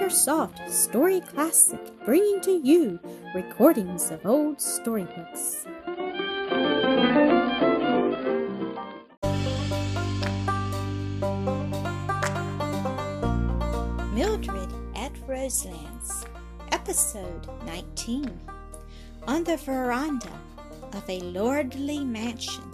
AcreSoft Story Classic, bringing to you recordings of old storybooks. Mildred at Roselands, Episode 19. On the veranda of a lordly mansion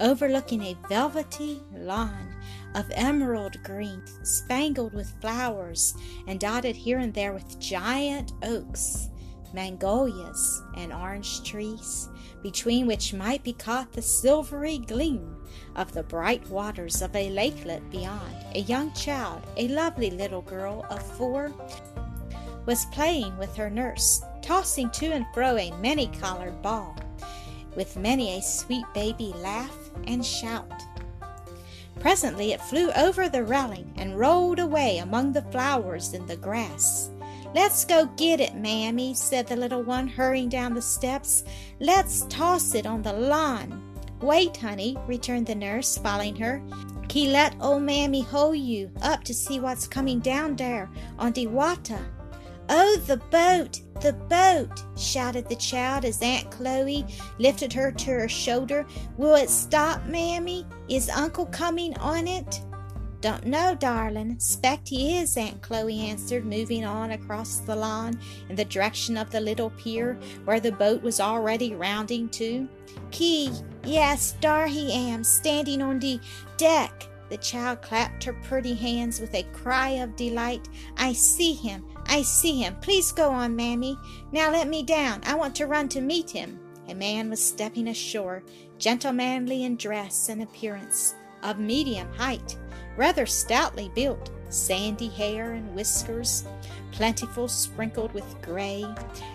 overlooking a velvety lawn of emerald green, spangled with flowers and dotted here and there with giant oaks, magnolias, and orange trees, between which might be caught the silvery gleam of the bright waters of a lakelet beyond. A young child, a lovely little girl of four, was playing with her nurse, tossing to and fro a many colored ball, with many a sweet baby laugh and shout. Presently it flew over the railing and rolled away among the flowers in the grass. Let's go get it, Mammy, said the little one, hurrying down the steps. Let's toss it on the lawn. Wait, honey, returned the nurse, following her. He let old Mammy hold you up to see what's coming down there on de water. Oh, the boat! The boat! shouted the child as Aunt Chloe lifted her to her shoulder. Will it stop, Mammy? Is Uncle coming on it? Don't know, darling. Spect he is, Aunt Chloe answered, moving on across the lawn in the direction of the little pier where the boat was already rounding to. Key, yes, dar he am, standing on de deck. The child clapped her pretty hands with a cry of delight. I see him. I see him. Please go on, Mammy. Now let me down. I want to run to meet him. A man was stepping ashore, gentlemanly in dress and appearance, of medium height, rather stoutly built, sandy hair and whiskers, plentiful sprinkled with gray,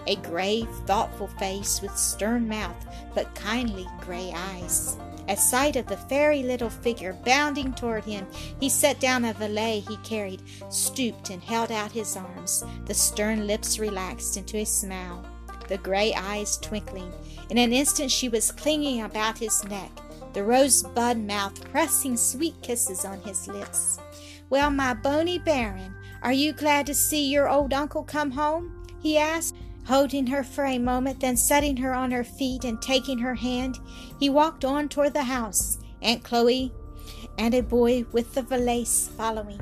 a grave, thoughtful face with stern mouth but kindly gray eyes. At sight of the fairy little figure bounding toward him, he set down a valet he carried, stooped, and held out his arms. The stern lips relaxed into a smile, the gray eyes twinkling. In an instant she was clinging about his neck, the rosebud mouth pressing sweet kisses on his lips. Well, my bony baron, are you glad to see your old uncle come home? he asked holding her for a moment, then setting her on her feet and taking her hand, he walked on toward the house, Aunt Chloe and a boy with the valise following.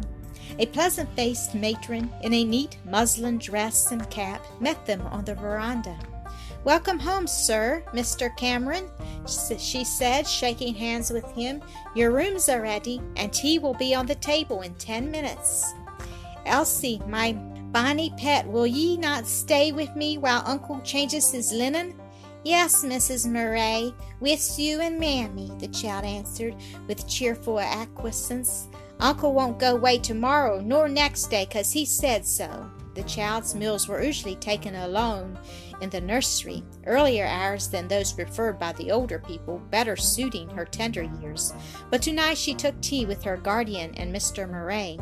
A pleasant faced matron in a neat muslin dress and cap met them on the veranda. Welcome home, sir, Mr. Cameron, she said, shaking hands with him. Your rooms are ready, and tea will be on the table in ten minutes. Elsie, my Bonnie pet, will ye not stay with me while Uncle changes his linen? Yes, Mrs. Murray, with you and Mammy, the child answered with cheerful acquiescence. Uncle won't go away tomorrow nor next day, 'cause he said so. The child's meals were usually taken alone in the nursery, earlier hours than those preferred by the older people, better suiting her tender years. But tonight she took tea with her guardian and Mr. Murray,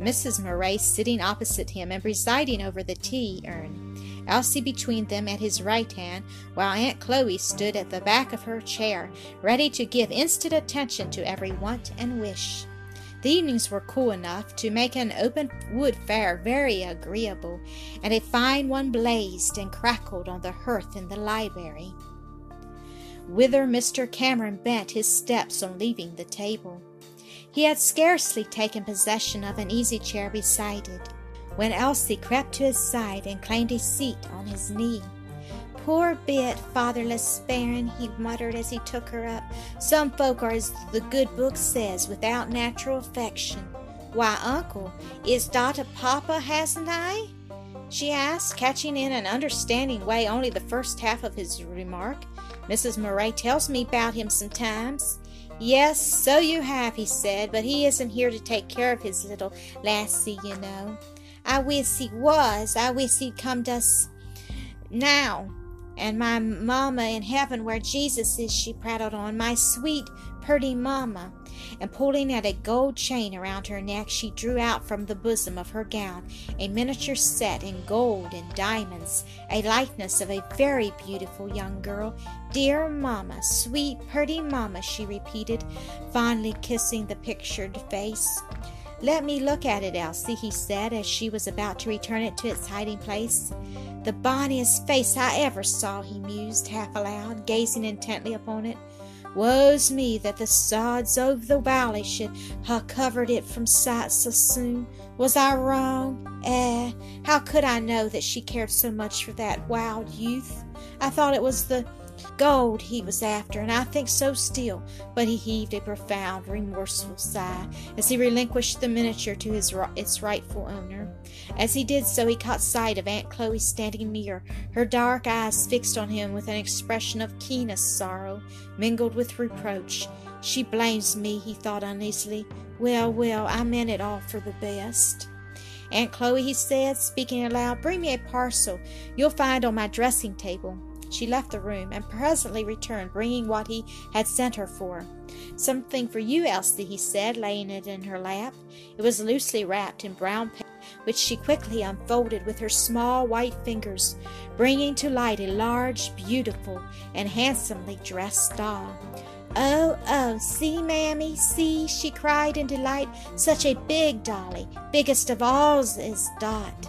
Mrs. Murray sitting opposite him and presiding over the tea urn. Elsie between them at his right hand, while Aunt Chloe stood at the back of her chair, ready to give instant attention to every want and wish. The evenings were cool enough to make an open wood fire very agreeable, and a fine one blazed and crackled on the hearth in the library, whither Mr. Cameron bent his steps on leaving the table. He had scarcely taken possession of an easy chair beside it, when Elsie crept to his side and claimed a seat on his knee. Poor bit, fatherless bairn, he muttered as he took her up. Some folk are as the good book says, without natural affection. Why, uncle, is dot a papa, hasn't I? she asked, catching in an understanding way only the first half of his remark. Mrs. Murray tells me about him sometimes. Yes, so you have, he said, but he isn't here to take care of his little lassie, you know. I wish he was. I wish he'd come to us now and my mamma in heaven where Jesus is, she prattled on, my sweet, pretty mamma. And pulling at a gold chain around her neck, she drew out from the bosom of her gown a miniature set in gold and diamonds, a likeness of a very beautiful young girl. Dear mamma, sweet, pretty mamma, she repeated, fondly kissing the pictured face. Let me look at it, Elsie, he said as she was about to return it to its hiding place. The bonniest face I ever saw, he mused half aloud, gazing intently upon it. Woe's me that the sods of the valley should ha' covered it from sight so soon. Was I wrong? Eh, how could I know that she cared so much for that wild youth? I thought it was the gold he was after, and I think so still. But he heaved a profound, remorseful sigh as he relinquished the miniature to his, its rightful owner. As he did so, he caught sight of Aunt Chloe standing near, her dark eyes fixed on him with an expression of keenest sorrow, mingled with reproach. She blames me, he thought uneasily. Well, well, I meant it all for the best. Aunt Chloe, he said, speaking aloud, bring me a parcel you'll find on my dressing table. She left the room, and presently returned, bringing what he had sent her for. Something for you, Elsie, he said, laying it in her lap. It was loosely wrapped in brown paper, which she quickly unfolded with her small white fingers, bringing to light a large, beautiful, and handsomely dressed doll. Oh, oh, see, mammy, see, she cried in delight. Such a big dolly, biggest of all's is Dot.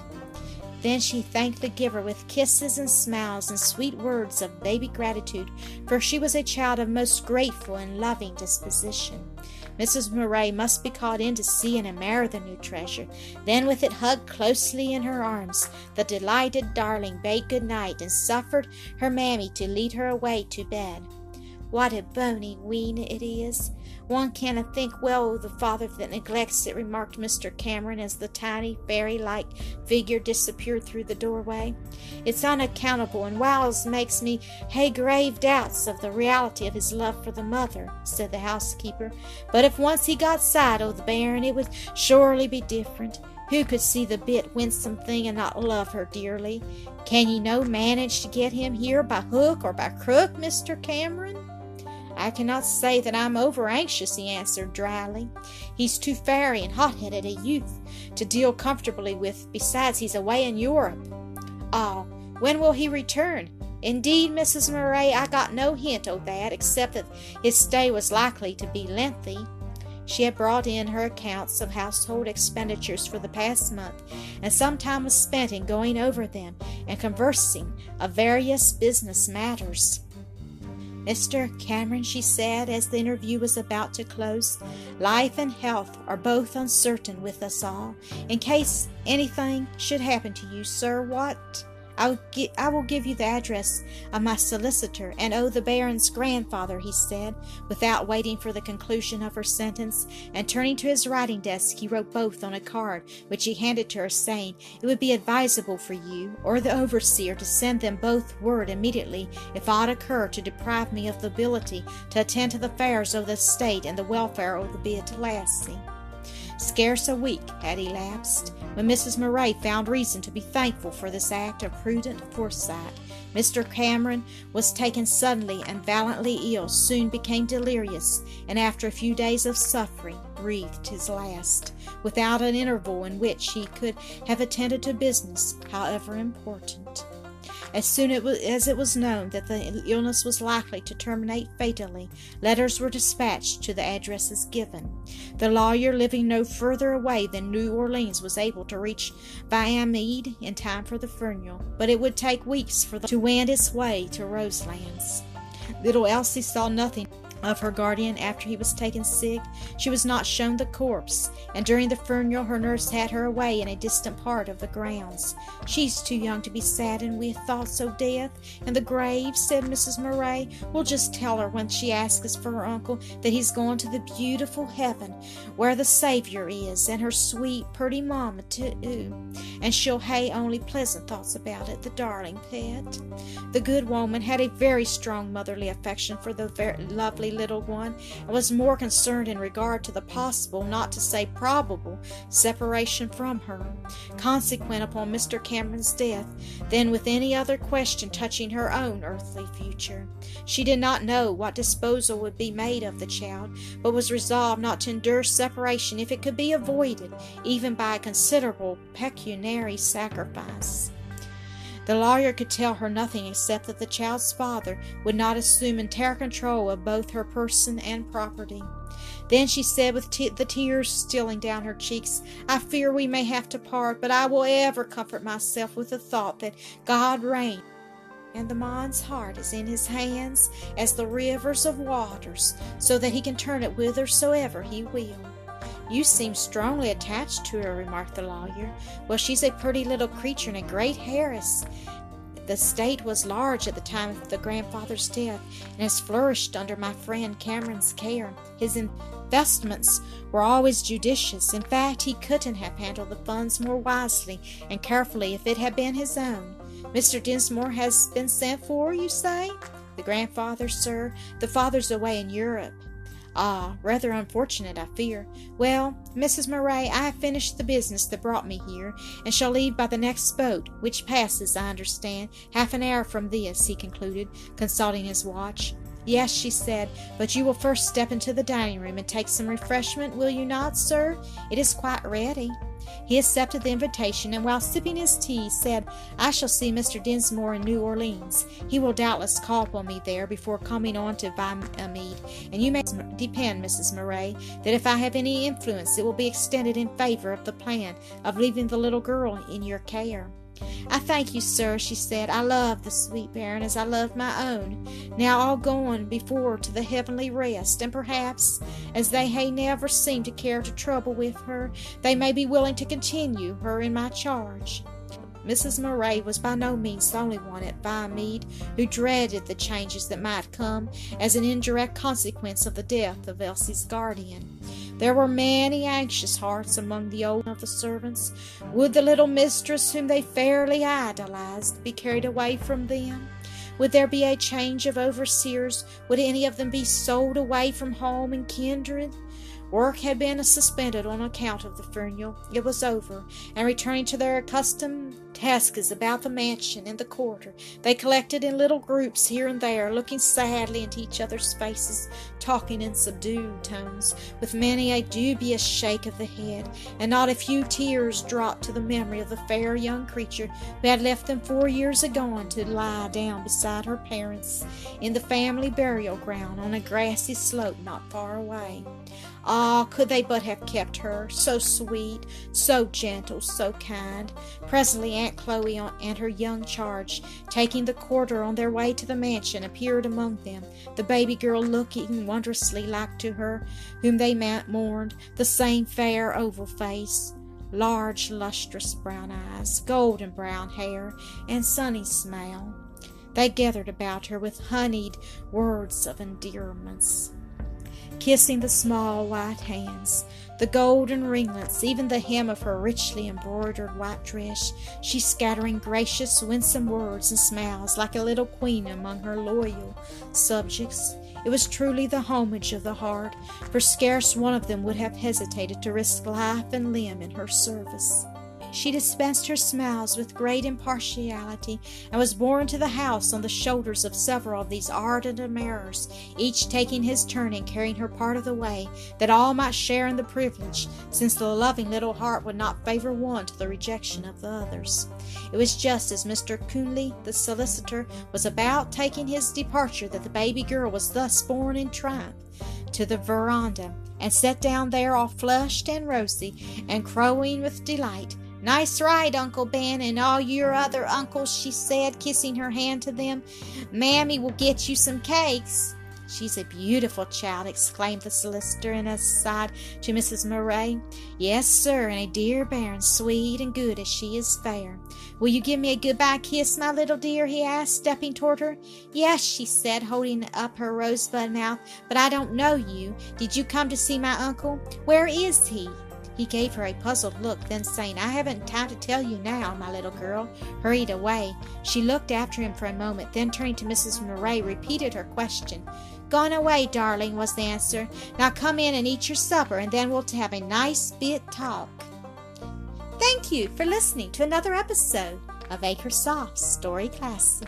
Then she thanked the giver with kisses and smiles and sweet words of baby gratitude, for she was a child of most grateful and loving disposition. Mrs. Murray must be called in to see and admire the new treasure. Then, with it hugged closely in her arms, the delighted darling bade good night and suffered her mammy to lead her away to bed. What a bony wean it is! One cannot think well of the father that neglects it, remarked Mr. Cameron as the tiny, fairy like figure disappeared through the doorway. It's unaccountable, and Wiles makes me hay grave doubts of the reality of his love for the mother, said the housekeeper. But if once he got sight of the bairn, it would surely be different. Who could see the bit winsome thing and not love her dearly? Can ye no manage to get him here by hook or by crook, Mr. Cameron? I cannot say that I'm over anxious, he answered dryly. He's too fiery and hot headed a youth to deal comfortably with. Besides, he's away in Europe. Ah, when will he return? Indeed, Mrs. Murray, I got no hint o' that, except that his stay was likely to be lengthy. She had brought in her accounts of household expenditures for the past month, and some time was spent in going over them and conversing of various business matters. Mr. Cameron, she said as the interview was about to close, life and health are both uncertain with us all. In case anything should happen to you, sir, what I will, gi- I will give you the address of my solicitor and oh, the Baron's grandfather, he said, without waiting for the conclusion of her sentence, and turning to his writing desk, he wrote both on a card, which he handed to her, saying, It would be advisable for you or the overseer to send them both word immediately if aught occur to deprive me of the ability to attend to the affairs of the state and the welfare of the Beat Lassie. Scarce a week had elapsed when Mrs. Murray found reason to be thankful for this act of prudent foresight. Mr. Cameron was taken suddenly and violently ill, soon became delirious, and after a few days of suffering, breathed his last, without an interval in which he could have attended to business, however important. As soon as it was known that the illness was likely to terminate fatally, letters were dispatched to the addresses given. The lawyer, living no further away than New Orleans, was able to reach Viamede in time for the funeral, but it would take weeks for the to wend its way to Roselands. Little Elsie saw nothing of her guardian after he was taken sick. She was not shown the corpse, and during the funeral her nurse had her away in a distant part of the grounds. She's too young to be saddened with thoughts of death and the grave, said Mrs. Murray. We'll just tell her when she asks us for her uncle that he's gone to the beautiful heaven where the Saviour is, and her sweet, pretty mamma too, and she'll hae only pleasant thoughts about it, the darling pet. The good woman had a very strong motherly affection for the very lovely little one, and was more concerned in regard to the possible, not to say probable, separation from her, consequent upon Mr. Cameron's death, than with any other question touching her own earthly future. She did not know what disposal would be made of the child, but was resolved not to endure separation if it could be avoided, even by a considerable pecuniary sacrifice. The lawyer could tell her nothing except that the child's father would not assume entire control of both her person and property. Then she said, with t- the tears stealing down her cheeks, I fear we may have to part, but I will ever comfort myself with the thought that God reigns and the man's heart is in his hands as the rivers of waters, so that he can turn it whithersoever he will. You seem strongly attached to her, remarked the lawyer. Well, she's a pretty little creature and a great heiress. The estate was large at the time of the grandfather's death and has flourished under my friend Cameron's care. His investments were always judicious. In fact, he couldn't have handled the funds more wisely and carefully if it had been his own. Mr. Dinsmore has been sent for, you say? The grandfather, sir. The father's away in Europe. Ah, rather unfortunate, I fear. Well, Mrs. Murray, I have finished the business that brought me here, and shall leave by the next boat, which passes, I understand, half an hour from this, he concluded, consulting his watch. Yes, she said, but you will first step into the dining room and take some refreshment, will you not, sir? It is quite ready. He accepted the invitation, and while sipping his tea, said, I shall see Mr. Dinsmore in New Orleans. He will doubtless call upon me there before coming on to Viamede, uh, and you may depend, Mrs. Murray, that if I have any influence, it will be extended in favor of the plan of leaving the little girl in your care. I thank you, sir, she said. I love the sweet bairn as I love my own. Now all gone before to the heavenly rest, and perhaps, as they hae never seemed to care to trouble with her, they may be willing to continue her in my charge. Mrs. Murray was by no means the only one at Viamede who dreaded the changes that might come as an indirect consequence of the death of Elsie's guardian. There were many anxious hearts among the old of the servants. Would the little mistress whom they fairly idolized be carried away from them? Would there be a change of overseers? Would any of them be sold away from home and kindred? Work had been suspended on account of the funeral. It was over, and returning to their accustomed tasks about the mansion and the quarter, they collected in little groups here and there, looking sadly into each other's faces, talking in subdued tones, with many a dubious shake of the head, and not a few tears dropped to the memory of the fair young creature who had left them four years agone to lie down beside her parents in the family burial ground on a grassy slope not far away. Ah, could they but have kept her, so sweet, so gentle, so kind. Presently Aunt Chloe and her young charge, taking the quarter on their way to the mansion, appeared among them, the baby girl looking wondrously like to her whom they mourned, the same fair oval face, large lustrous brown eyes, golden brown hair, and sunny smile. They gathered about her with honeyed words of endearments kissing the small white hands, the golden ringlets, even the hem of her richly embroidered white dress, she scattering gracious, winsome words and smiles like a little queen among her loyal subjects. It was truly the homage of the heart, for scarce one of them would have hesitated to risk life and limb in her service. She dispensed her smiles with great impartiality, and was borne to the house on the shoulders of several of these ardent admirers, each taking his turn in carrying her part of the way, that all might share in the privilege, since the loving little heart would not favor one to the rejection of the others. It was just as Mr. Coonley, the solicitor, was about taking his departure that the baby girl was thus borne in triumph to the veranda, and sat down there all flushed and rosy, and crowing with delight. Nice ride, Uncle Ben, and all your other uncles, she said, kissing her hand to them. Mammy will get you some cakes. She's a beautiful child, exclaimed the solicitor in a aside to Mrs. Murray. Yes, sir, and a dear bairn, sweet and good as she is fair. Will you give me a goodbye kiss, my little dear? he asked, stepping toward her. Yes, she said, holding up her rosebud mouth, but I don't know you. Did you come to see my uncle? Where is he? He gave her a puzzled look, then saying, I haven't time to tell you now, my little girl, hurried away. She looked after him for a moment, then turning to Mrs. Murray, repeated her question. Gone away, darling, was the answer. Now come in and eat your supper, and then we'll have a nice bit talk. Thank you for listening to another episode of Acre Soft Story Classic.